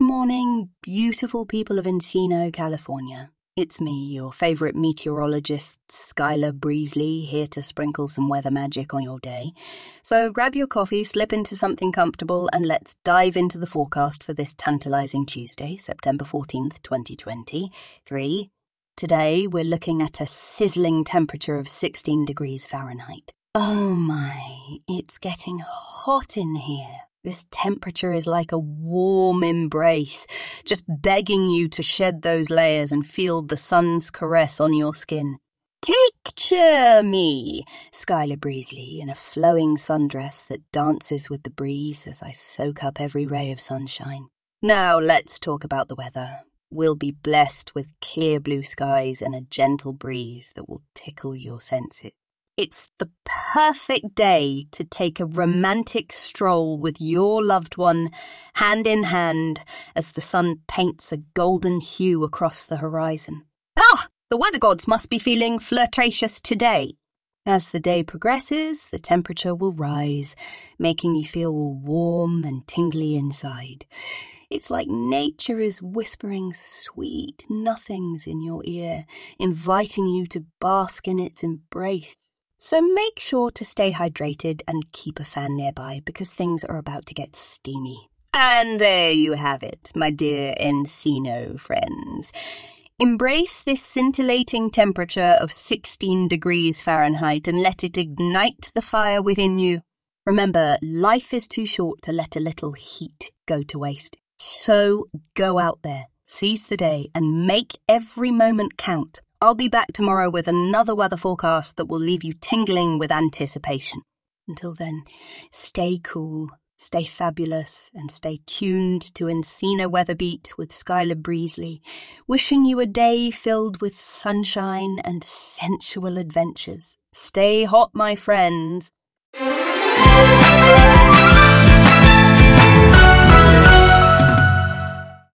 morning, beautiful people of Encino, California. It's me, your favourite meteorologist, Skyler Breezly, here to sprinkle some weather magic on your day. So grab your coffee, slip into something comfortable, and let's dive into the forecast for this tantalising Tuesday, September 14th, 2023. Today, we're looking at a sizzling temperature of 16 degrees Fahrenheit. Oh my, it's getting hot in here. This temperature is like a warm embrace, just begging you to shed those layers and feel the sun's caress on your skin. Picture me, Skyler Breezly, in a flowing sundress that dances with the breeze as I soak up every ray of sunshine. Now let's talk about the weather. We'll be blessed with clear blue skies and a gentle breeze that will tickle your senses. It's the perfect day to take a romantic stroll with your loved one, hand in hand, as the sun paints a golden hue across the horizon. Ah! The weather gods must be feeling flirtatious today. As the day progresses, the temperature will rise, making you feel warm and tingly inside. It's like nature is whispering sweet nothings in your ear, inviting you to bask in its embrace. So make sure to stay hydrated and keep a fan nearby because things are about to get steamy. And there you have it, my dear Encino friends. Embrace this scintillating temperature of 16 degrees Fahrenheit and let it ignite the fire within you. Remember, life is too short to let a little heat go to waste. So go out there, seize the day, and make every moment count. I'll be back tomorrow with another weather forecast that will leave you tingling with anticipation. Until then, stay cool, stay fabulous, and stay tuned to Encino Weatherbeat with Skyler Breezly, wishing you a day filled with sunshine and sensual adventures. Stay hot, my friends.